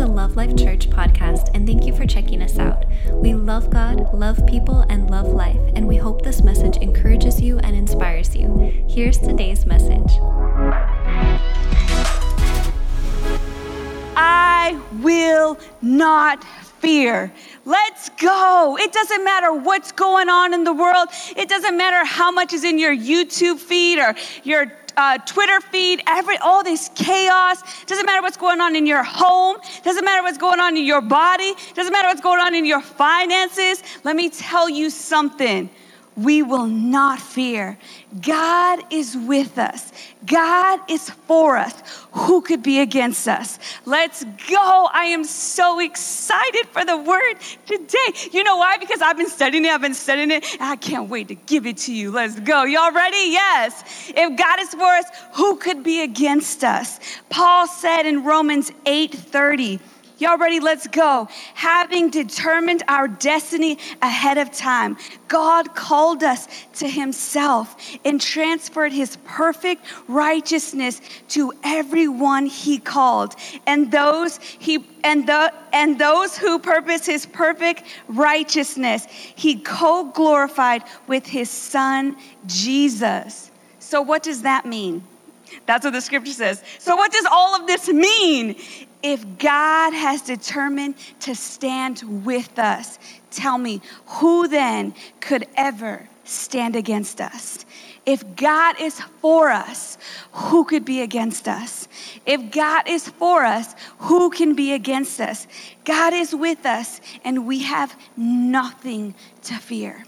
the Love Life Church podcast, and thank you for checking us out. We love God, love people, and love life, and we hope this message encourages you and inspires you. Here's today's message. I will not fear. Let's go. It doesn't matter what's going on in the world. It doesn't matter how much is in your YouTube feed or your uh, Twitter feed, every all this chaos. Doesn't matter what's going on in your home. Doesn't matter what's going on in your body. Doesn't matter what's going on in your finances. Let me tell you something we will not fear. God is with us. God is for us. Who could be against us? Let's go. I am so excited for the word today. You know why? Because I've been studying it, I've been studying it, and I can't wait to give it to you. Let's go. Y'all ready? Yes. If God is for us, who could be against us? Paul said in Romans 8 30, Y'all ready? Let's go. Having determined our destiny ahead of time, God called us to Himself and transferred His perfect righteousness to everyone He called, and those He and the and those who purpose His perfect righteousness, He co-glorified with His Son Jesus. So, what does that mean? That's what the scripture says. So, what does all of this mean? If God has determined to stand with us, tell me, who then could ever stand against us? If God is for us, who could be against us? If God is for us, who can be against us? God is with us, and we have nothing to fear.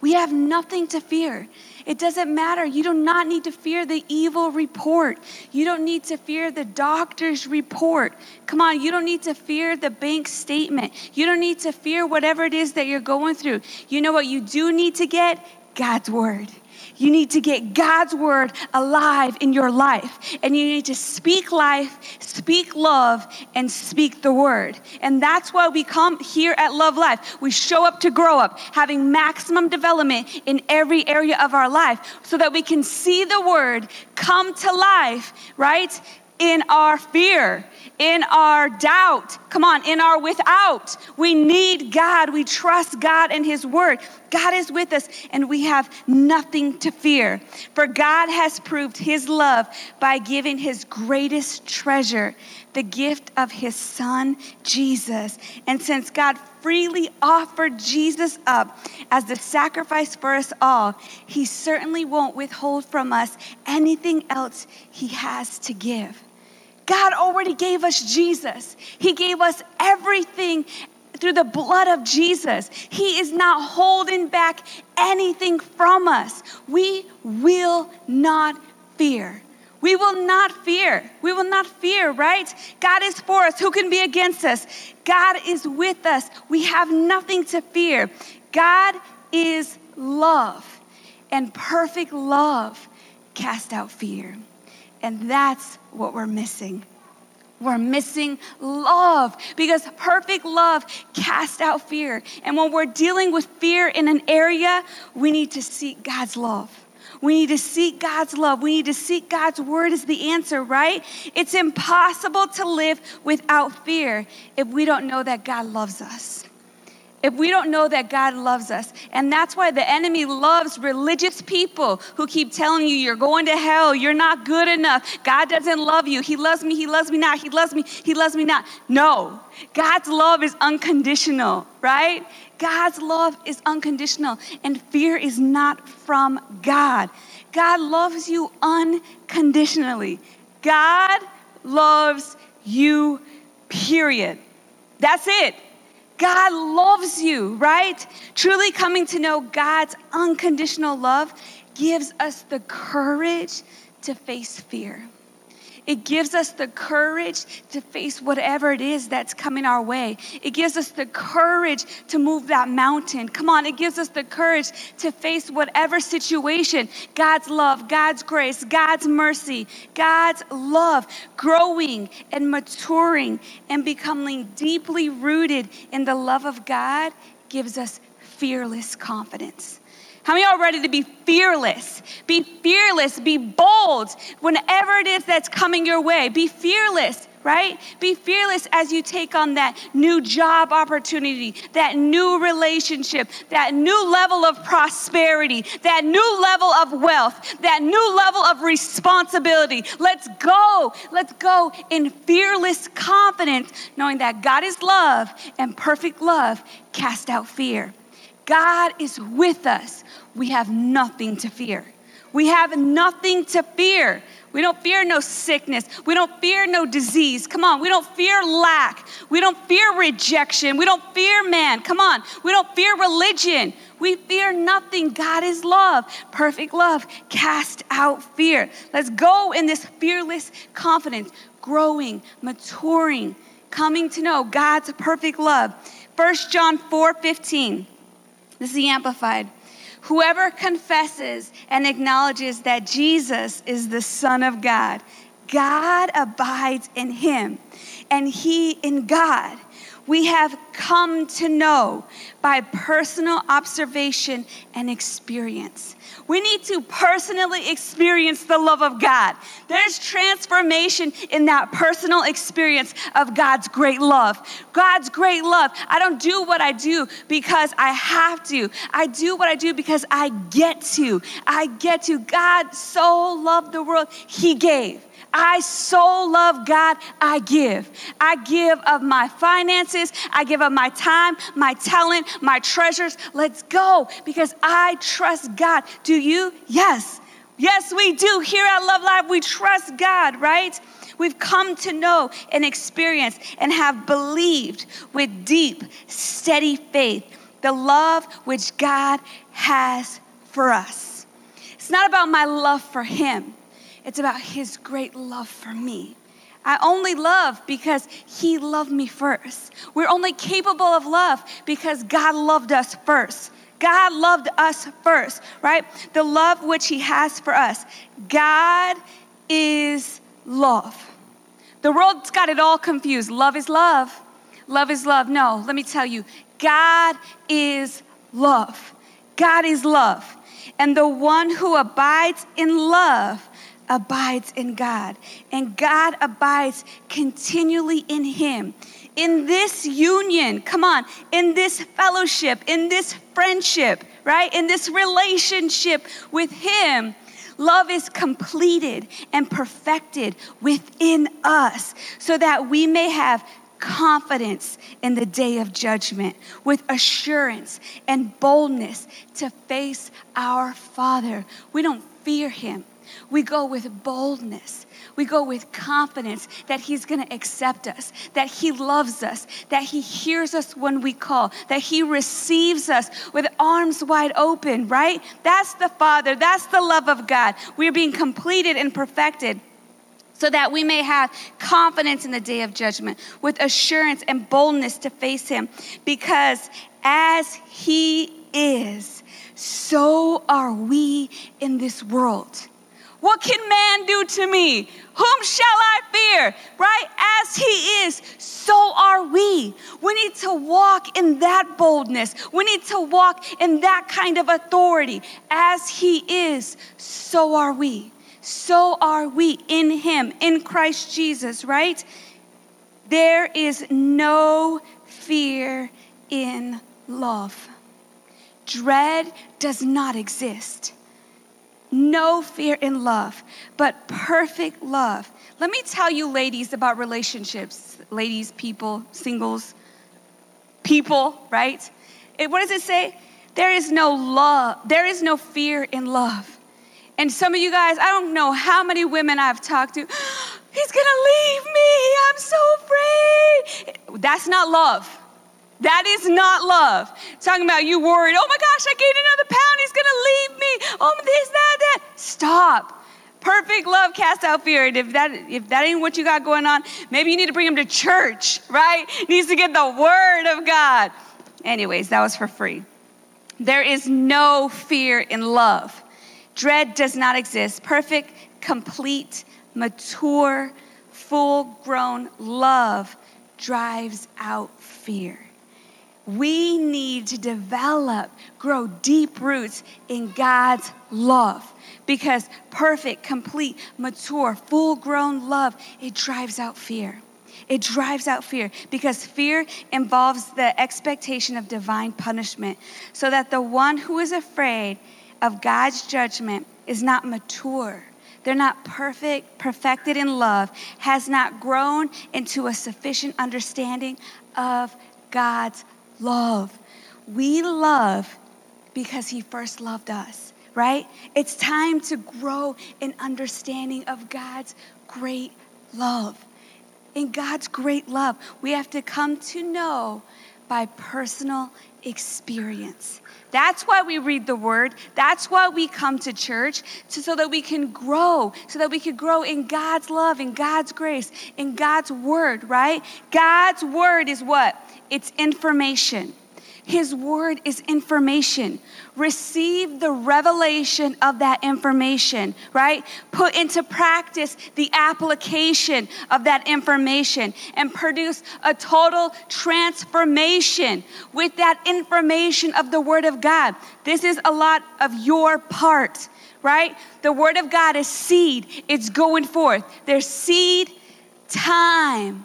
We have nothing to fear. It doesn't matter. You do not need to fear the evil report. You don't need to fear the doctor's report. Come on, you don't need to fear the bank statement. You don't need to fear whatever it is that you're going through. You know what you do need to get? God's word. You need to get God's word alive in your life. And you need to speak life, speak love, and speak the word. And that's why we come here at Love Life. We show up to grow up, having maximum development in every area of our life so that we can see the word come to life, right? In our fear, in our doubt. Come on, in our without. We need God. We trust God and His Word. God is with us, and we have nothing to fear. For God has proved His love by giving His greatest treasure, the gift of His Son, Jesus. And since God freely offered Jesus up as the sacrifice for us all, He certainly won't withhold from us anything else He has to give. God already gave us Jesus. He gave us everything through the blood of Jesus. He is not holding back anything from us. We will not fear. We will not fear. We will not fear, right? God is for us. Who can be against us? God is with us. We have nothing to fear. God is love, and perfect love cast out fear. And that's what we're missing. We're missing love because perfect love casts out fear. And when we're dealing with fear in an area, we need to seek God's love. We need to seek God's love. We need to seek God's word as the answer, right? It's impossible to live without fear if we don't know that God loves us if we don't know that God loves us. And that's why the enemy loves religious people who keep telling you you're going to hell, you're not good enough, God doesn't love you, He loves me, He loves me not, He loves me, He loves me not. No, God's love is unconditional, right? God's love is unconditional, and fear is not from God. God loves you unconditionally. God loves you, period. That's it. God loves you, right? Truly coming to know God's unconditional love gives us the courage to face fear. It gives us the courage to face whatever it is that's coming our way. It gives us the courage to move that mountain. Come on, it gives us the courage to face whatever situation. God's love, God's grace, God's mercy, God's love, growing and maturing and becoming deeply rooted in the love of God gives us fearless confidence. How many are ready to be fearless? Be fearless, be bold whenever it is that's coming your way. Be fearless, right? Be fearless as you take on that new job opportunity, that new relationship, that new level of prosperity, that new level of wealth, that new level of responsibility. Let's go. Let's go in fearless confidence, knowing that God is love and perfect love cast out fear. God is with us. We have nothing to fear. We have nothing to fear. We don't fear no sickness. We don't fear no disease. Come on. We don't fear lack. We don't fear rejection. We don't fear man. Come on. We don't fear religion. We fear nothing. God is love. Perfect love. Cast out fear. Let's go in this fearless confidence, growing, maturing, coming to know God's perfect love. 1 John 4 15. This is the Amplified. Whoever confesses and acknowledges that Jesus is the Son of God, God abides in him, and he in God. We have come to know by personal observation and experience. We need to personally experience the love of God. There's transformation in that personal experience of God's great love. God's great love. I don't do what I do because I have to. I do what I do because I get to. I get to. God so loved the world, He gave. I so love God, I give. I give of my finances, I give of my time, my talent, my treasures. Let's go because I trust God. Do you? Yes. Yes, we do. Here at Love Life, we trust God, right? We've come to know and experience and have believed with deep, steady faith the love which God has for us. It's not about my love for Him. It's about His great love for me. I only love because He loved me first. We're only capable of love because God loved us first. God loved us first, right? The love which He has for us. God is love. The world's got it all confused. Love is love. Love is love. No, let me tell you, God is love. God is love. And the one who abides in love abides in God, and God abides continually in him. In this union, come on, in this fellowship, in this friendship, right? In this relationship with him, love is completed and perfected within us so that we may have confidence in the day of judgment, with assurance and boldness to face our Father. We don't fear him. We go with boldness. We go with confidence that He's going to accept us, that He loves us, that He hears us when we call, that He receives us with arms wide open, right? That's the Father. That's the love of God. We're being completed and perfected so that we may have confidence in the day of judgment with assurance and boldness to face Him. Because as He is, so are we in this world. What can man do to me? Whom shall I fear? Right? As he is, so are we. We need to walk in that boldness. We need to walk in that kind of authority. As he is, so are we. So are we in him, in Christ Jesus, right? There is no fear in love. Dread does not exist no fear in love, but perfect love. Let me tell you, ladies, about relationships. Ladies, people, singles, people, right? It, what does it say? There is no love, there is no fear in love. And some of you guys, I don't know how many women I've talked to, he's gonna leave me, I'm so afraid. That's not love. That is not love. Talking about you worried, oh my gosh, I gained another pound, he's gonna leave me. Oh, this, that. Stop. Perfect love casts out fear. And if that if that ain't what you got going on, maybe you need to bring him to church, right? He needs to get the word of God. Anyways, that was for free. There is no fear in love. Dread does not exist. Perfect, complete, mature, full grown love drives out fear. We need to develop, grow deep roots in God's love because perfect, complete, mature, full grown love, it drives out fear. It drives out fear because fear involves the expectation of divine punishment, so that the one who is afraid of God's judgment is not mature. They're not perfect, perfected in love, has not grown into a sufficient understanding of God's love. We love because He first loved us, right? It's time to grow in understanding of God's great love. In God's great love, we have to come to know by personal experience. That's why we read the word. That's why we come to church, to, so that we can grow, so that we can grow in God's love, in God's grace, in God's word, right? God's word is what? It's information. His word is information. Receive the revelation of that information, right? Put into practice the application of that information and produce a total transformation with that information of the word of God. This is a lot of your part, right? The word of God is seed, it's going forth. There's seed, time,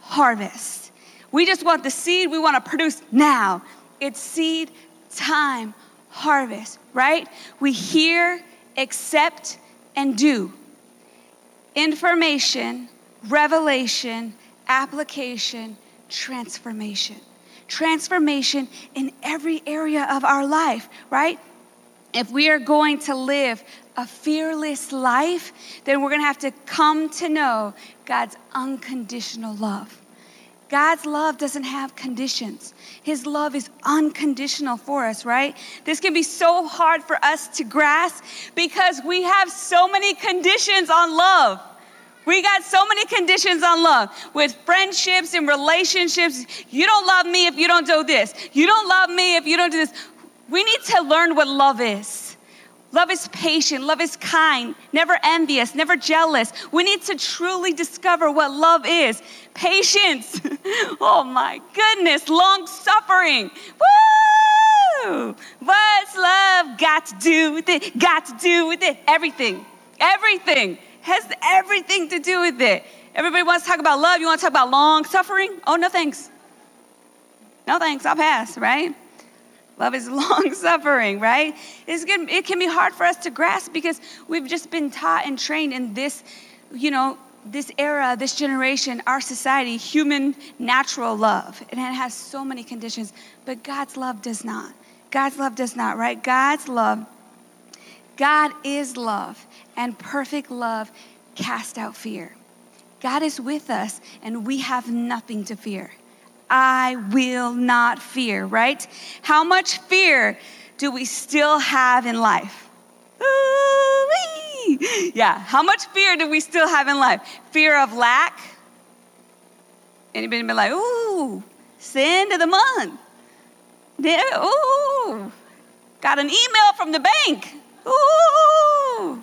harvest. We just want the seed we want to produce now. It's seed time, harvest, right? We hear, accept, and do. Information, revelation, application, transformation. Transformation in every area of our life, right? If we are going to live a fearless life, then we're going to have to come to know God's unconditional love. God's love doesn't have conditions. His love is unconditional for us, right? This can be so hard for us to grasp because we have so many conditions on love. We got so many conditions on love with friendships and relationships. You don't love me if you don't do this. You don't love me if you don't do this. We need to learn what love is. Love is patient, love is kind, never envious, never jealous. We need to truly discover what love is. Patience, oh my goodness, long suffering. Woo! What's love got to do with it? Got to do with it? Everything, everything has everything to do with it. Everybody wants to talk about love. You want to talk about long suffering? Oh, no thanks. No thanks, I'll pass, right? Love is long suffering, right? It's good, it can be hard for us to grasp because we've just been taught and trained in this, you know, this era, this generation, our society, human natural love. And it has so many conditions, but God's love does not. God's love does not, right? God's love, God is love, and perfect love cast out fear. God is with us, and we have nothing to fear. I will not fear, right? How much fear do we still have in life? Ooh-wee. Yeah, how much fear do we still have in life? Fear of lack? Anybody been like, ooh, sin of the month? Ooh, got an email from the bank. Ooh.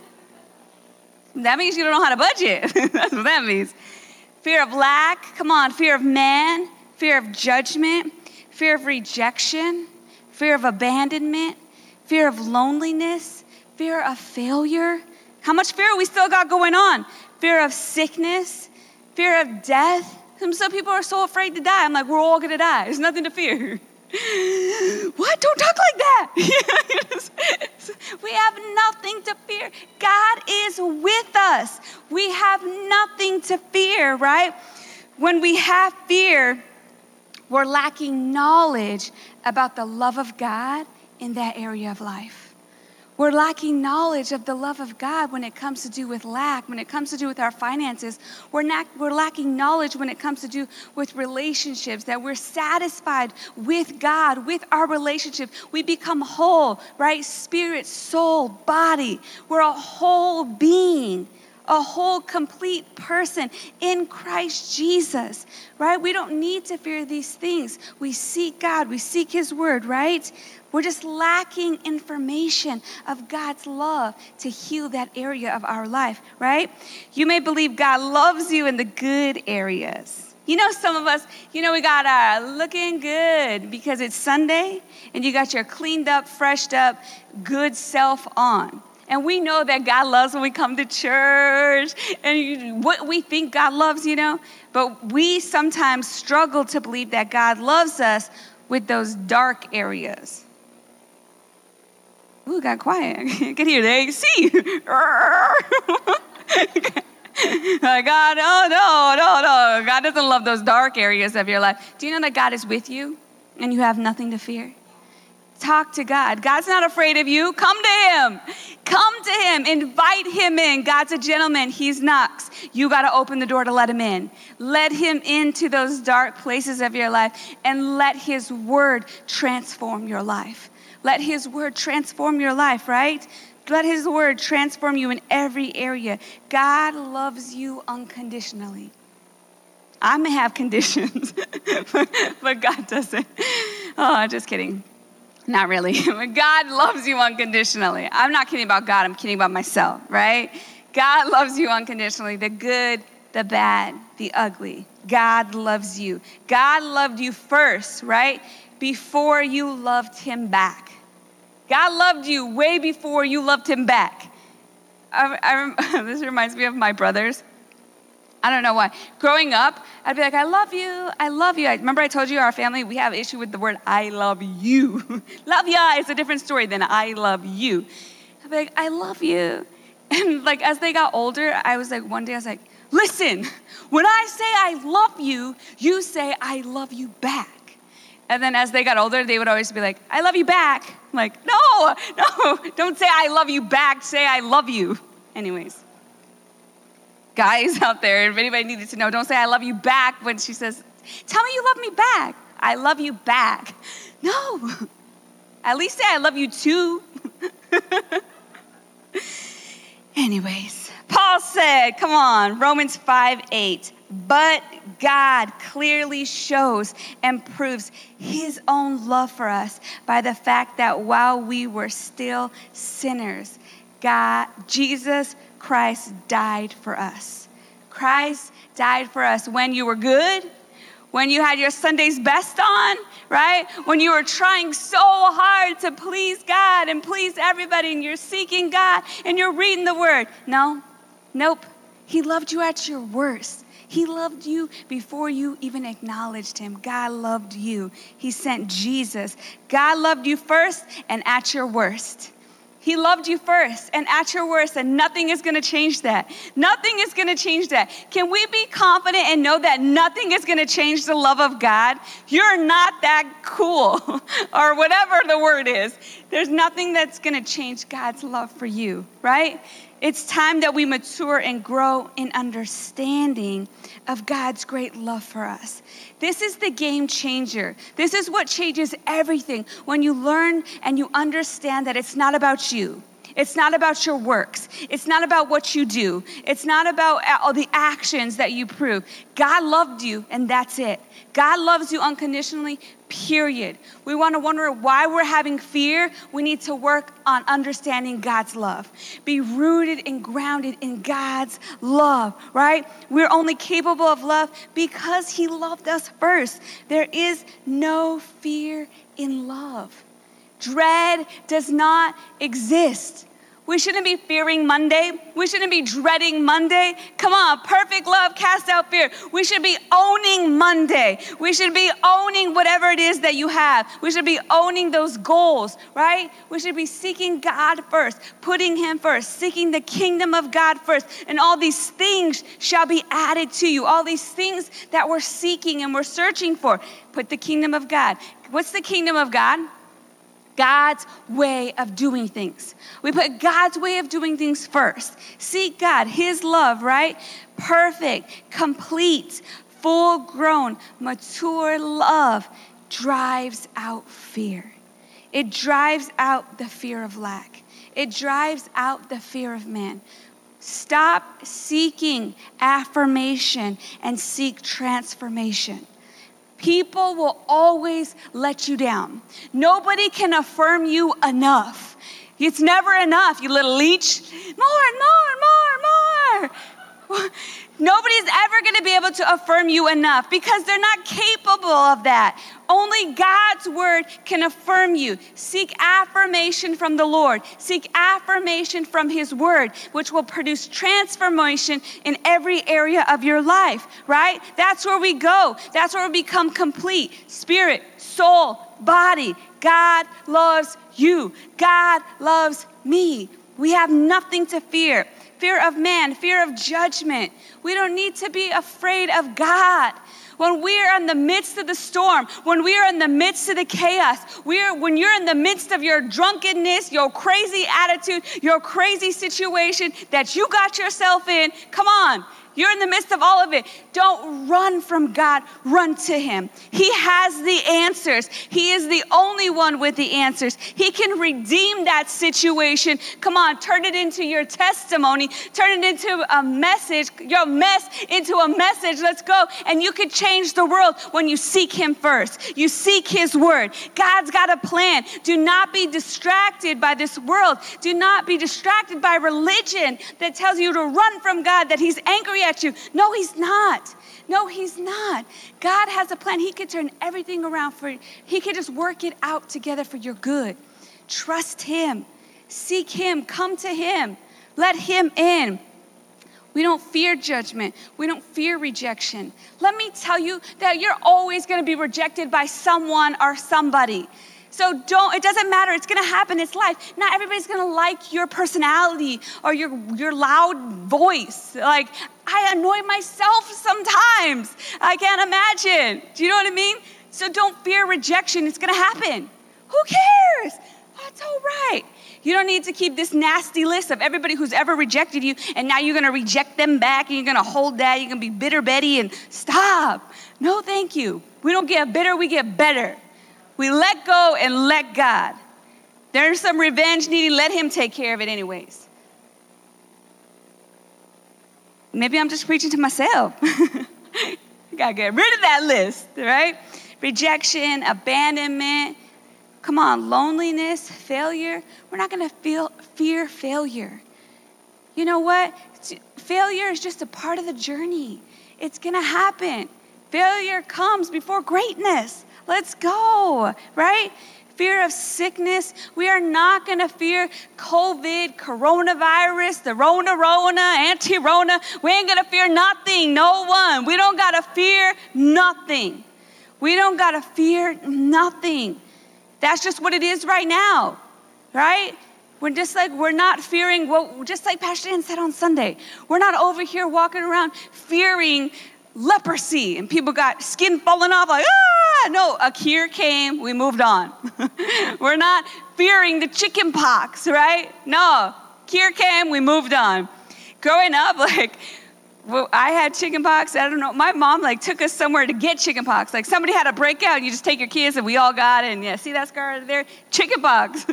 That means you don't know how to budget. That's what that means. Fear of lack, come on, fear of man, fear of judgment, fear of rejection, fear of abandonment, fear of loneliness, fear of failure. How much fear we still got going on? Fear of sickness, fear of death. Some, some people are so afraid to die. I'm like, we're all gonna die. There's nothing to fear. what? Don't talk like that. we have nothing to fear. God is with us. We have nothing to fear, right? When we have fear, we're lacking knowledge about the love of God in that area of life. We're lacking knowledge of the love of God when it comes to do with lack, when it comes to do with our finances. We're, not, we're lacking knowledge when it comes to do with relationships, that we're satisfied with God, with our relationship. We become whole, right? Spirit, soul, body. We're a whole being a whole, complete person in Christ Jesus, right? We don't need to fear these things. We seek God, we seek His word, right? We're just lacking information of God's love to heal that area of our life, right? You may believe God loves you in the good areas. You know, some of us, you know, we got our looking good because it's Sunday and you got your cleaned up, freshed up, good self on. And we know that God loves when we come to church and what we think God loves, you know. But we sometimes struggle to believe that God loves us with those dark areas. Ooh, got quiet. Can hear they see. God, oh no, no, no. God doesn't love those dark areas of your life. Do you know that God is with you and you have nothing to fear? Talk to God. God's not afraid of you. Come to Him. Come to Him. Invite Him in. God's a gentleman. He knocks. You got to open the door to let Him in. Let Him into those dark places of your life and let His word transform your life. Let His word transform your life, right? Let His word transform you in every area. God loves you unconditionally. I may have conditions, but God doesn't. Oh, just kidding. Not really. God loves you unconditionally. I'm not kidding about God, I'm kidding about myself, right? God loves you unconditionally the good, the bad, the ugly. God loves you. God loved you first, right? Before you loved him back. God loved you way before you loved him back. I, I, this reminds me of my brothers. I don't know why. Growing up, I'd be like, I love you, I love you. I, remember I told you our family, we have issue with the word I love you. love ya is a different story than I love you. I'd be like, I love you. And like as they got older, I was like, one day I was like, listen, when I say I love you, you say I love you back. And then as they got older, they would always be like, I love you back. I'm like, no, no, don't say I love you back, say I love you. Anyways guys out there, if anybody needed to know, don't say I love you back when she says, Tell me you love me back. I love you back. No. At least say I love you too. Anyways, Paul said, come on, Romans 5 8. But God clearly shows and proves his own love for us by the fact that while we were still sinners, God, Jesus Christ died for us. Christ died for us when you were good, when you had your Sunday's best on, right? When you were trying so hard to please God and please everybody, and you're seeking God and you're reading the Word. No, nope. He loved you at your worst. He loved you before you even acknowledged him. God loved you. He sent Jesus. God loved you first and at your worst. He loved you first and at your worst, and nothing is gonna change that. Nothing is gonna change that. Can we be confident and know that nothing is gonna change the love of God? You're not that cool, or whatever the word is. There's nothing that's gonna change God's love for you, right? It's time that we mature and grow in understanding of God's great love for us. This is the game changer. This is what changes everything when you learn and you understand that it's not about you. It's not about your works. It's not about what you do. It's not about all the actions that you prove. God loved you, and that's it. God loves you unconditionally, period. We want to wonder why we're having fear. We need to work on understanding God's love. Be rooted and grounded in God's love, right? We're only capable of love because He loved us first. There is no fear in love. Dread does not exist. We shouldn't be fearing Monday. We shouldn't be dreading Monday. Come on, perfect love casts out fear. We should be owning Monday. We should be owning whatever it is that you have. We should be owning those goals, right? We should be seeking God first, putting Him first, seeking the kingdom of God first. And all these things shall be added to you. All these things that we're seeking and we're searching for. Put the kingdom of God. What's the kingdom of God? God's way of doing things. We put God's way of doing things first. Seek God, His love, right? Perfect, complete, full grown, mature love drives out fear. It drives out the fear of lack, it drives out the fear of man. Stop seeking affirmation and seek transformation. People will always let you down. Nobody can affirm you enough. It's never enough, you little leech. More, more, more, more. Nobody's ever going to be able to affirm you enough because they're not capable of that. Only God's word can affirm you. Seek affirmation from the Lord. Seek affirmation from his word, which will produce transformation in every area of your life, right? That's where we go. That's where we become complete. Spirit, soul, body. God loves you. God loves me. We have nothing to fear fear of man, fear of judgment. We don't need to be afraid of God. When we are in the midst of the storm, when we are in the midst of the chaos, we are, when you're in the midst of your drunkenness, your crazy attitude, your crazy situation that you got yourself in, come on, you're in the midst of all of it. Don't run from God, run to Him. He has the answers. He is the only one with the answers. He can redeem that situation. Come on, turn it into your testimony, turn it into a message, your mess into a message. Let's go. And you can change the world when you seek Him first. You seek His word. God's got a plan. Do not be distracted by this world. Do not be distracted by religion that tells you to run from God, that He's angry at you. No, He's not. No, He's not. God has a plan. He can turn everything around for you, He can just work it out together for your good. Trust Him, seek Him, come to Him, let Him in. We don't fear judgment. We don't fear rejection. Let me tell you that you're always going to be rejected by someone or somebody. So don't, it doesn't matter. It's going to happen. It's life. Not everybody's going to like your personality or your, your loud voice. Like, I annoy myself sometimes. I can't imagine. Do you know what I mean? So don't fear rejection. It's going to happen. Who cares? That's all right. You don't need to keep this nasty list of everybody who's ever rejected you, and now you're gonna reject them back, and you're gonna hold that. You're gonna be bitter Betty, and stop. No, thank you. We don't get bitter, we get better. We let go and let God. There's some revenge needing, let Him take care of it, anyways. Maybe I'm just preaching to myself. Gotta get rid of that list, right? Rejection, abandonment. Come on, loneliness, failure. We're not gonna feel fear failure. You know what? Failure is just a part of the journey. It's gonna happen. Failure comes before greatness. Let's go, right? Fear of sickness. We are not going to fear COVID, coronavirus, the Rona Rona, anti Rona. We ain't going to fear nothing, no one. We don't got to fear nothing. We don't got to fear nothing. That's just what it is right now, right? We're just like, we're not fearing what, just like Pastor Dan said on Sunday, we're not over here walking around fearing leprosy and people got skin falling off like ah no a cure came we moved on we're not fearing the chicken pox right no cure came we moved on growing up like well, I had chicken pox. I don't know. My mom like took us somewhere to get chicken pox. Like somebody had a breakout, and you just take your kids, and we all got it. And yeah, see that scar there? Chicken pox.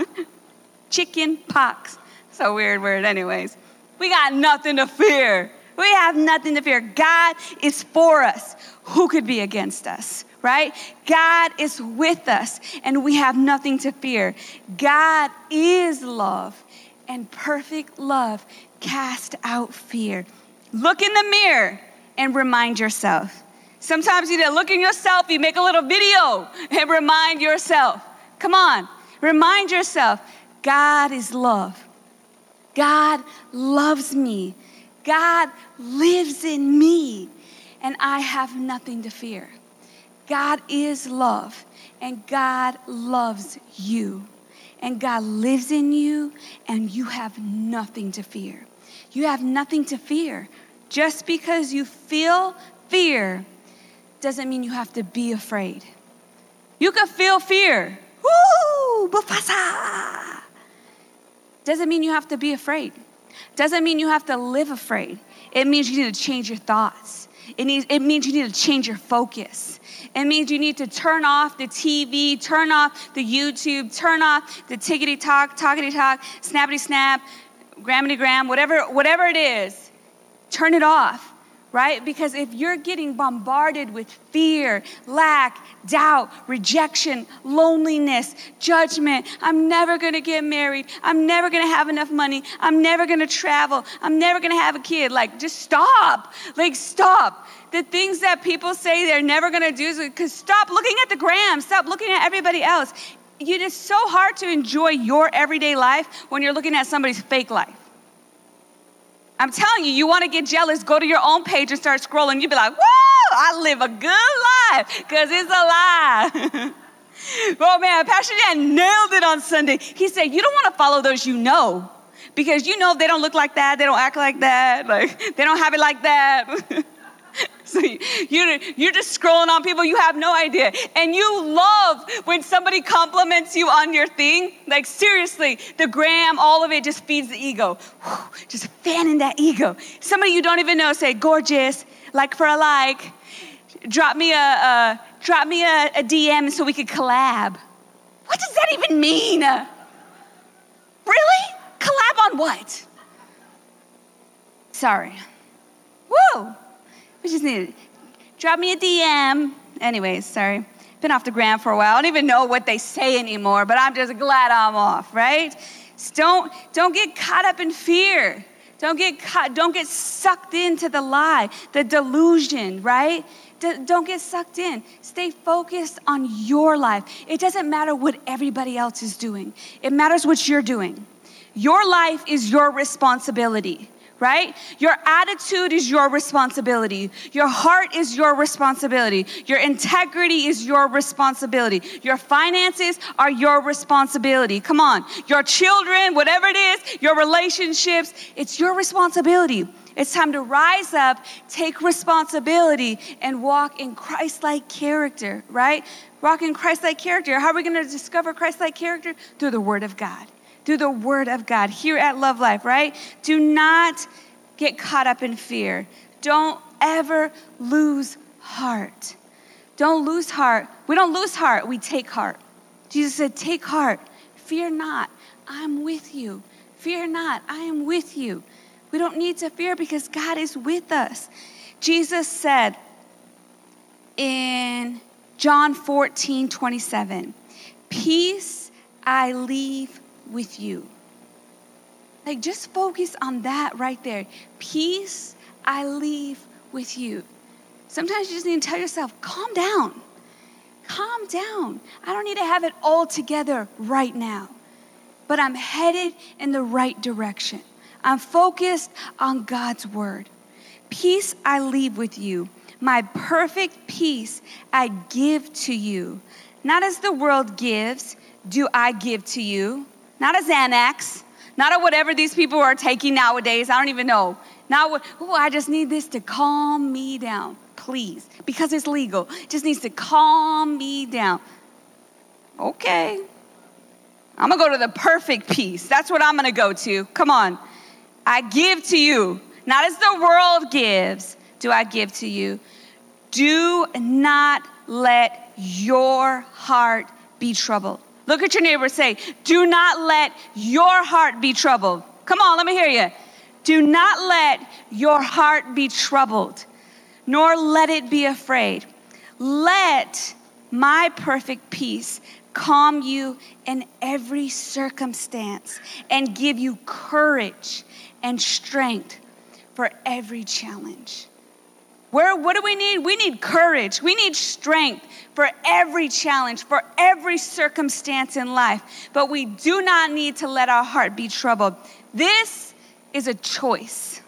chicken pox. So weird word, anyways. We got nothing to fear. We have nothing to fear. God is for us. Who could be against us? Right? God is with us and we have nothing to fear. God is love and perfect love cast out fear. Look in the mirror and remind yourself. Sometimes you look in yourself, you make a little video and remind yourself. Come on, remind yourself God is love. God loves me. God lives in me, and I have nothing to fear. God is love, and God loves you. And God lives in you, and you have nothing to fear. You have nothing to fear. Just because you feel fear doesn't mean you have to be afraid. You can feel fear. Woo! Mufasa! Doesn't mean you have to be afraid. Doesn't mean you have to live afraid. It means you need to change your thoughts. It, needs, it means you need to change your focus. It means you need to turn off the TV, turn off the YouTube, turn off the tickety talk, talkity talk, snappity snap, grammity gram, whatever, whatever it is. Turn it off. Right? Because if you're getting bombarded with fear, lack, doubt, rejection, loneliness, judgment, I'm never gonna get married, I'm never gonna have enough money, I'm never gonna travel, I'm never gonna have a kid, like just stop. Like stop. The things that people say they're never gonna do, because stop looking at the gram, stop looking at everybody else. It is so hard to enjoy your everyday life when you're looking at somebody's fake life. I'm telling you, you want to get jealous, go to your own page and start scrolling. You'd be like, whoa, I live a good life because it's a lie. oh man, Pastor Dan nailed it on Sunday. He said, You don't want to follow those you know because you know they don't look like that, they don't act like that, like they don't have it like that. So you're, you're just scrolling on people, you have no idea. And you love when somebody compliments you on your thing. Like, seriously, the gram, all of it just feeds the ego. just fanning that ego. Somebody you don't even know say, gorgeous, like for a like. Drop me a, a drop me a, a DM so we could collab. What does that even mean? Really? Collab on what? Sorry. Whoa. We just need to drop me a DM. Anyways, sorry. Been off the gram for a while. I don't even know what they say anymore, but I'm just glad I'm off, right? So don't, don't get caught up in fear. Don't get caught, don't get sucked into the lie, the delusion, right? D- don't get sucked in. Stay focused on your life. It doesn't matter what everybody else is doing. It matters what you're doing. Your life is your responsibility right? Your attitude is your responsibility. Your heart is your responsibility. Your integrity is your responsibility. Your finances are your responsibility. Come on. Your children, whatever it is, your relationships, it's your responsibility. It's time to rise up, take responsibility, and walk in Christ like character, right? Walk in Christ like character. How are we going to discover Christ like character? Through the Word of God through the Word of God here at Love Life, right? Do not get caught up in fear. Don't ever lose heart. Don't lose heart. We don't lose heart, we take heart. Jesus said, Take heart. Fear not. I'm with you. Fear not. I am with you. We don't need to fear because God is with us. Jesus said in John 14, 27, Peace I leave with you. Like, just focus on that right there. Peace I leave with you. Sometimes you just need to tell yourself, calm down. Calm down. I don't need to have it all together right now, but I'm headed in the right direction. I'm focused on God's word. Peace I leave with you. My perfect peace I give to you. Not as the world gives, do I give to you not a Xanax, not a whatever these people are taking nowadays. I don't even know. Oh, I just need this to calm me down, please, because it's legal. It just needs to calm me down. Okay. I'm gonna go to the perfect peace. That's what I'm gonna go to. Come on. I give to you, not as the world gives, do I give to you. Do not let your heart be troubled. Look at your neighbor say, Do not let your heart be troubled. Come on, let me hear you. Do not let your heart be troubled, nor let it be afraid. Let my perfect peace calm you in every circumstance and give you courage and strength for every challenge. Where, what do we need? We need courage. We need strength for every challenge, for every circumstance in life. But we do not need to let our heart be troubled. This is a choice.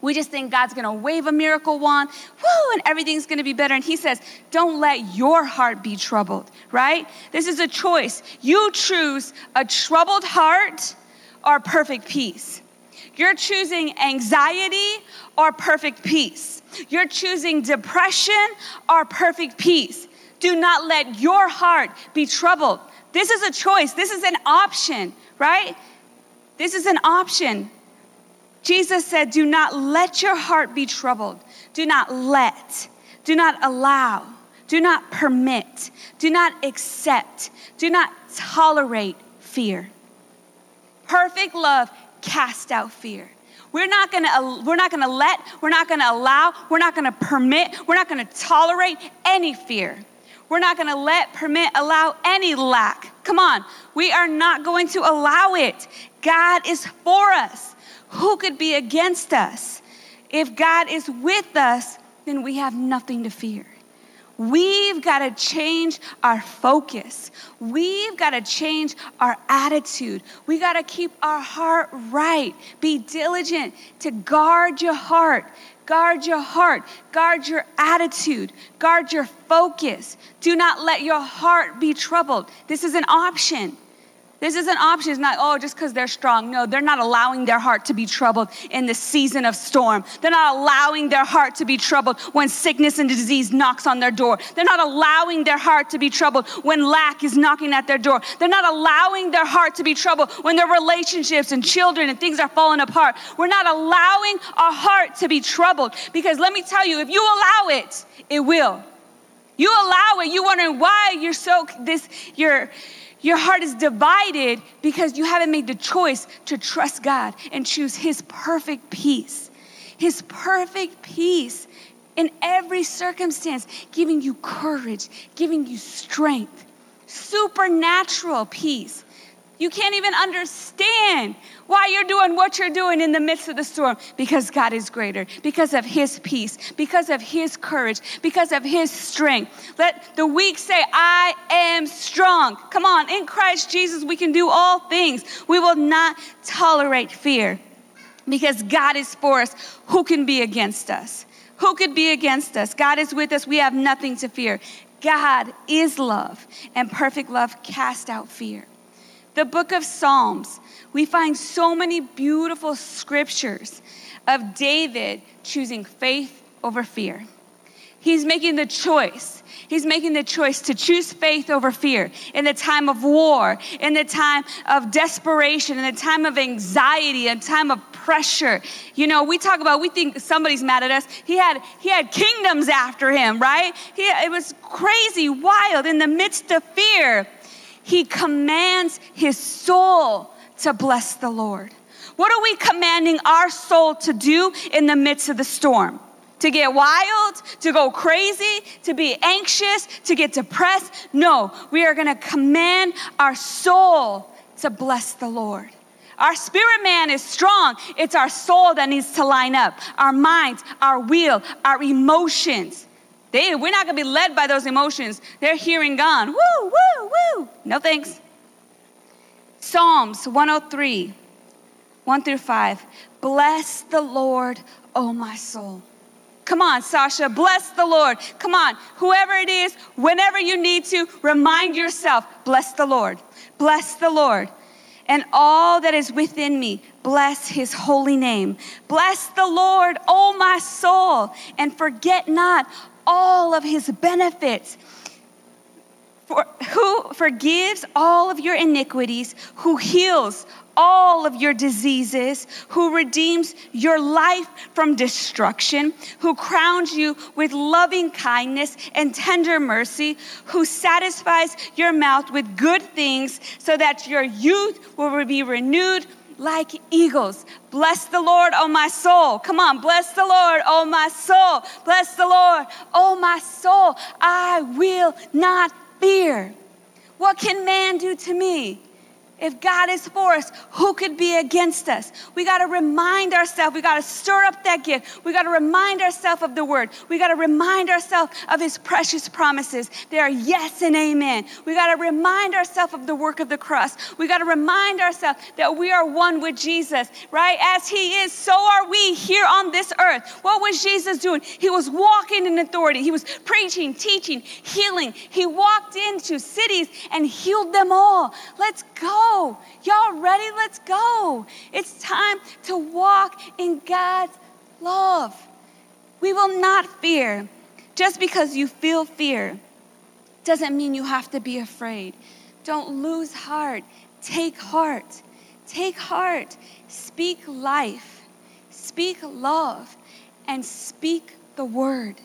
We just think God's gonna wave a miracle wand, whoo, and everything's gonna be better. And He says, don't let your heart be troubled, right? This is a choice. You choose a troubled heart or perfect peace. You're choosing anxiety or perfect peace. You're choosing depression or perfect peace. Do not let your heart be troubled. This is a choice, this is an option, right? This is an option. Jesus said, Do not let your heart be troubled. Do not let, do not allow, do not permit, do not accept, do not tolerate fear. Perfect love cast out fear. We're not gonna, we're not gonna let, we're not gonna allow, we're not gonna permit, we're not gonna tolerate any fear. We're not gonna let, permit, allow any lack. Come on, we are not going to allow it. God is for us. Who could be against us? If God is with us, then we have nothing to fear. We've got to change our focus. We've got to change our attitude. We got to keep our heart right. Be diligent to guard your heart. Guard your heart. Guard your attitude. Guard your focus. Do not let your heart be troubled. This is an option. This is an option. It's not, oh, just because they're strong. No, they're not allowing their heart to be troubled in the season of storm. They're not allowing their heart to be troubled when sickness and disease knocks on their door. They're not allowing their heart to be troubled when lack is knocking at their door. They're not allowing their heart to be troubled when their relationships and children and things are falling apart. We're not allowing our heart to be troubled because let me tell you, if you allow it, it will. You allow it. You wondering why you're so this you're your heart is divided because you haven't made the choice to trust God and choose His perfect peace. His perfect peace in every circumstance, giving you courage, giving you strength, supernatural peace. You can't even understand why you're doing what you're doing in the midst of the storm because God is greater, because of His peace, because of His courage, because of His strength. Let the weak say, I am strong. Come on, in Christ Jesus, we can do all things. We will not tolerate fear because God is for us. Who can be against us? Who could be against us? God is with us. We have nothing to fear. God is love, and perfect love cast out fear the book of Psalms, we find so many beautiful scriptures of David choosing faith over fear. He's making the choice. He's making the choice to choose faith over fear in the time of war, in the time of desperation, in the time of anxiety, in time of pressure. You know, we talk about we think somebody's mad at us. He had he had kingdoms after him, right? He, it was crazy, wild in the midst of fear he commands his soul to bless the Lord. What are we commanding our soul to do in the midst of the storm? To get wild, to go crazy, to be anxious, to get depressed? No, we are to command our soul to bless the Lord. Our spirit man is strong. It's our soul that needs to line up. Our minds, our will, our emotions. They, we're not to be led by those emotions. They're hearing God. Woo, woo, woo. No thanks. Psalms 103, 1 through 5. Bless the Lord, O my soul. Come on, Sasha, bless the Lord. Come on, whoever it is, whenever you need to, remind yourself, bless the Lord. Bless the Lord. And all that is within me, bless his holy name. Bless the Lord, O my soul, and forget not all of his benefits. For, who forgives all of your iniquities, who heals all of your diseases, who redeems your life from destruction, who crowns you with loving kindness and tender mercy, who satisfies your mouth with good things so that your youth will be renewed like eagles. Bless the Lord, oh my soul. Come on, bless the Lord, oh my soul. Bless the Lord, oh my soul. I will not fear. What can man do to me? If God is for us, who could be against us? We got to remind ourselves, we got to stir up that gift. We got to remind ourselves of the word. We got to remind ourselves of his precious promises. They are yes and amen. We got to remind ourselves of the work of the cross. We got to remind ourselves that we are one with Jesus, right? As he is, so are we here on this earth. What was Jesus doing? He was walking in authority. He was preaching, teaching, healing. He walked into cities and healed them all. Let's go Y'all ready? Let's go. It's time to walk in God's love. We will not fear. Just because you feel fear doesn't mean you have to be afraid. Don't lose heart. Take heart. Take heart. Speak life. Speak love. And speak the word.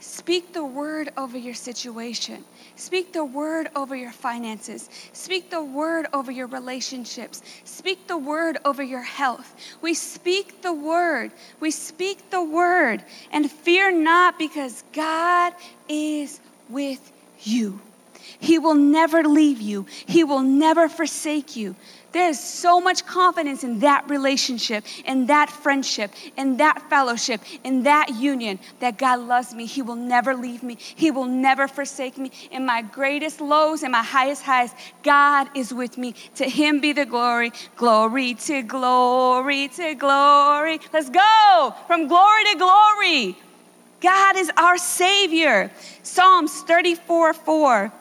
Speak the word over your situation. Speak the word over your finances. Speak the word over your relationships. Speak the word over your health. We speak the word. We speak the word. And fear not because God is with you. He will never leave you, He will never forsake you. There's so much confidence in that relationship, in that friendship, in that fellowship, in that union that God loves me. He will never leave me. He will never forsake me. In my greatest lows and my highest highs, God is with me. To Him be the glory, glory to glory to glory. Let's go from glory to glory. God is our Savior. Psalms 34 4.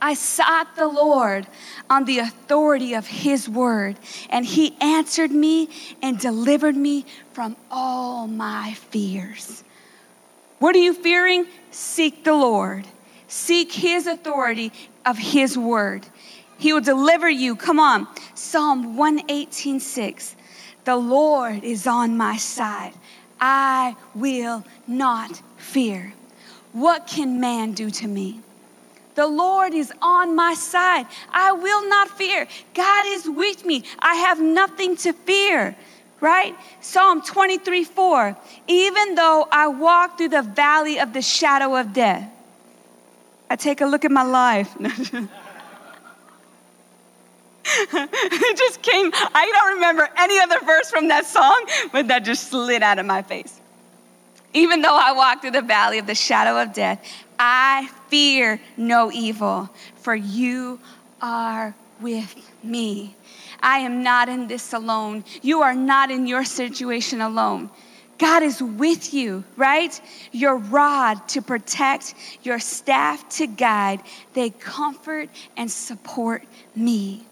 I sought the Lord on the authority of His word, and He answered me and delivered me from all my fears. What are you fearing? Seek the Lord. Seek His authority of His word. He will deliver you. Come on. Psalm 118 6. The Lord is on my side. I will not fear. What can man do to me? The Lord is on my side. I will not fear. God is with me. I have nothing to fear. Right? Psalm 23 4. Even though I walk through the valley of the shadow of death, I take a look at my life. it just came, I don't remember any other verse from that song, but that just slid out of my face. Even though I walk through the valley of the shadow of death, I fear no evil, for you are with me. I am not in this alone. You are not in your situation alone. God is with you, right? Your rod to protect, your staff to guide, they comfort and support me.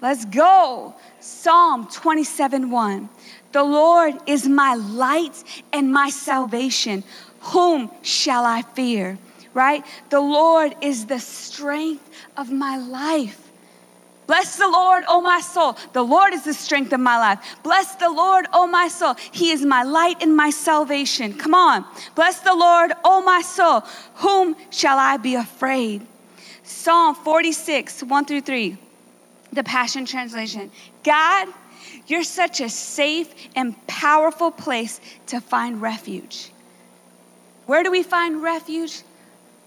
Let's go. Psalm 27 1. The Lord is my light and my salvation. Whom shall I fear? Right? The Lord is the strength of my life. Bless the Lord, O my soul. The Lord is the strength of my life. Bless the Lord, O my soul. He is my light and my salvation. Come on. Bless the Lord, O my soul. Whom shall I be afraid? Psalm 46, 1 through 3, the Passion Translation. God, you're such a safe and powerful place to find refuge. Where do we find refuge?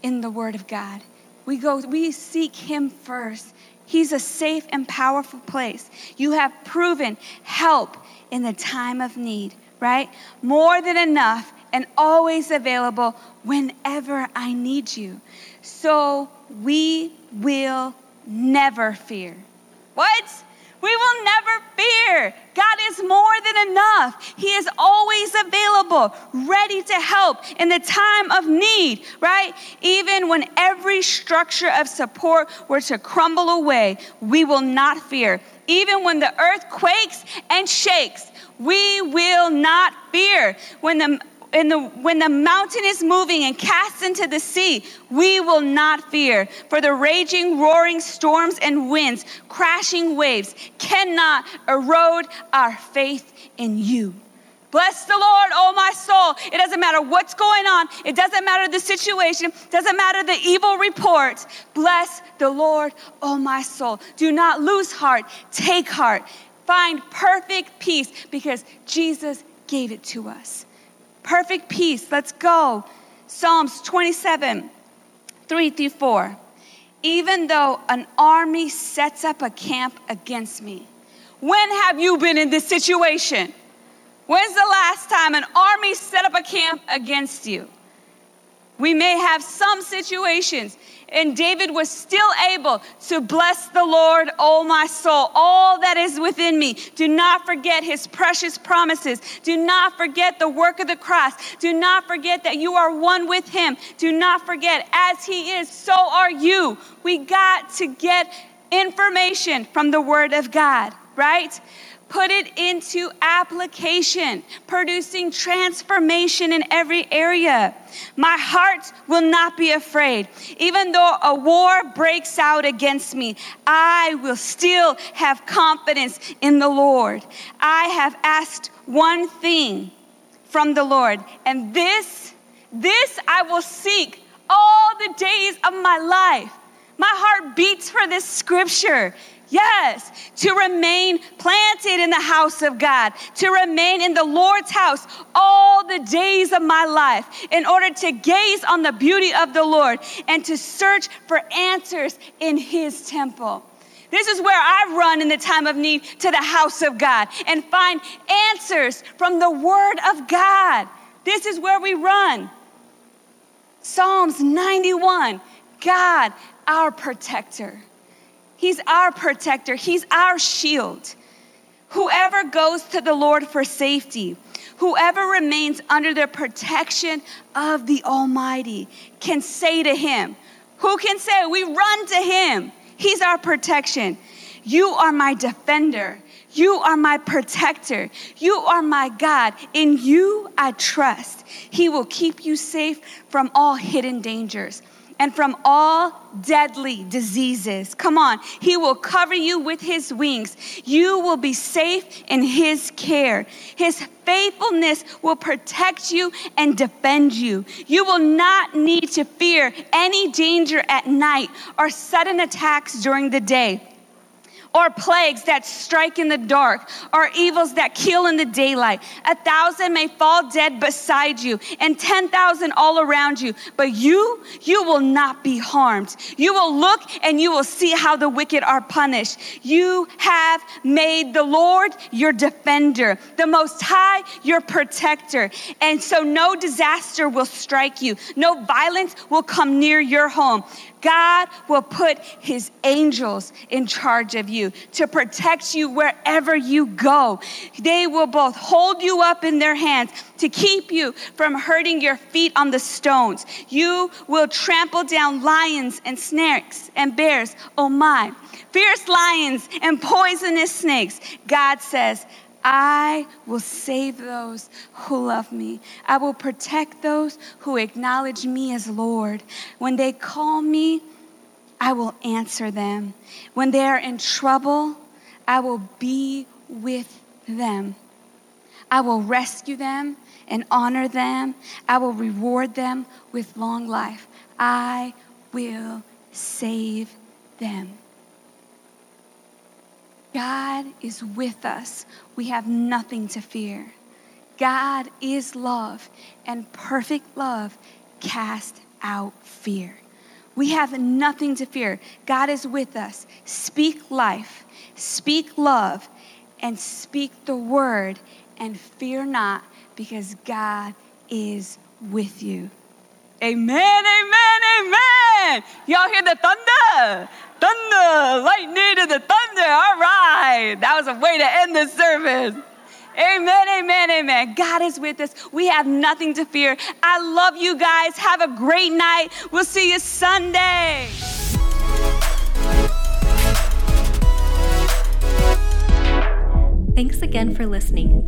In the Word of God. We go, we seek Him first. He's a safe and powerful place. You have proven help in the time of need, right? More than enough and always available whenever I need you. So we will never fear. What? We will never fear. God is more than enough. He is always available, ready to help in the time of need, right? Even when every structure of support were to crumble away, we will not fear. Even when the earth quakes and shakes, we will not fear. When the the, when the mountain is moving and cast into the sea, we will not fear. For the raging, roaring storms and winds, crashing waves cannot erode our faith in you. Bless the Lord, oh my soul. It doesn't matter what's going on. It doesn't matter the situation. It doesn't matter the evil reports. Bless the Lord, oh my soul. Do not lose heart. Take heart. Find perfect peace because Jesus gave it to us perfect peace. Let's go. Psalms 27, 3 through 4. Even though an army sets up a camp against me. When have you been in this situation? When's the last time an army set up a camp against you? We may have some situations and David was still able to bless the Lord, oh my soul, all that is within me. Do not forget his precious promises. Do not forget the work of the cross. Do not forget that you are one with him. Do not forget, as he is, so are you. We got to get information from the word of God, right? Put it into application, producing transformation in every area. My heart will not be afraid. Even though a war breaks out against me, I will still have confidence in the Lord. I have asked one thing from the Lord, and this, this I will seek all the days of my life. My heart beats for this scripture. Yes, to remain planted in the house of God, to remain in the Lord's house all the days of my life, in order to gaze on the beauty of the Lord and to search for answers in His temple. This is where I run in the time of need to the house of God and find answers from the Word of God. This is where we run. Psalms 91 God, our protector. He's our protector, He's our shield. Whoever goes to the Lord for safety, whoever remains under the protection of the Almighty, can say to Him, Who can say, We run to Him? He's our protection. You are my defender. You are my protector. You are my God. In you I trust. He will keep you safe from all hidden dangers and from all deadly diseases. Come on, He will cover you with His wings. You will be safe in His care. His faithfulness will protect you and defend you. You will not need to fear any danger at night or sudden attacks during the day or plagues that strike in the dark, or evils that kill in the daylight. A thousand may fall dead beside you, and 10,000 all around you, but you, you will not be harmed. You will look and you will see how the wicked are punished. You have made the Lord your defender, the Most High your protector. And so no disaster will strike you, no violence will come near your home. God will put his angels in charge of you to protect you wherever you go. They will both hold you up in their hands to keep you from hurting your feet on the stones. You will trample down lions and snakes and bears. Oh my. Fierce lions and poisonous snakes. God says, I will save those who love me. I will protect those who acknowledge me as Lord. When they call me, I will answer them. When they are in trouble, I will be with them. I will rescue them and honor them. I will reward them with long life. I will save them. God is with us. We have nothing to fear. God is love, and perfect love casts out fear. We have nothing to fear. God is with us. Speak life, speak love, and speak the word, and fear not, because God is with you. Amen, amen, amen. Y'all hear the thunder? Thunder, lightning and the thunder. All right. That was a way to end the service. Amen, amen, amen. God is with us. We have nothing to fear. I love you guys. Have a great night. We'll see you Sunday. Thanks again for listening.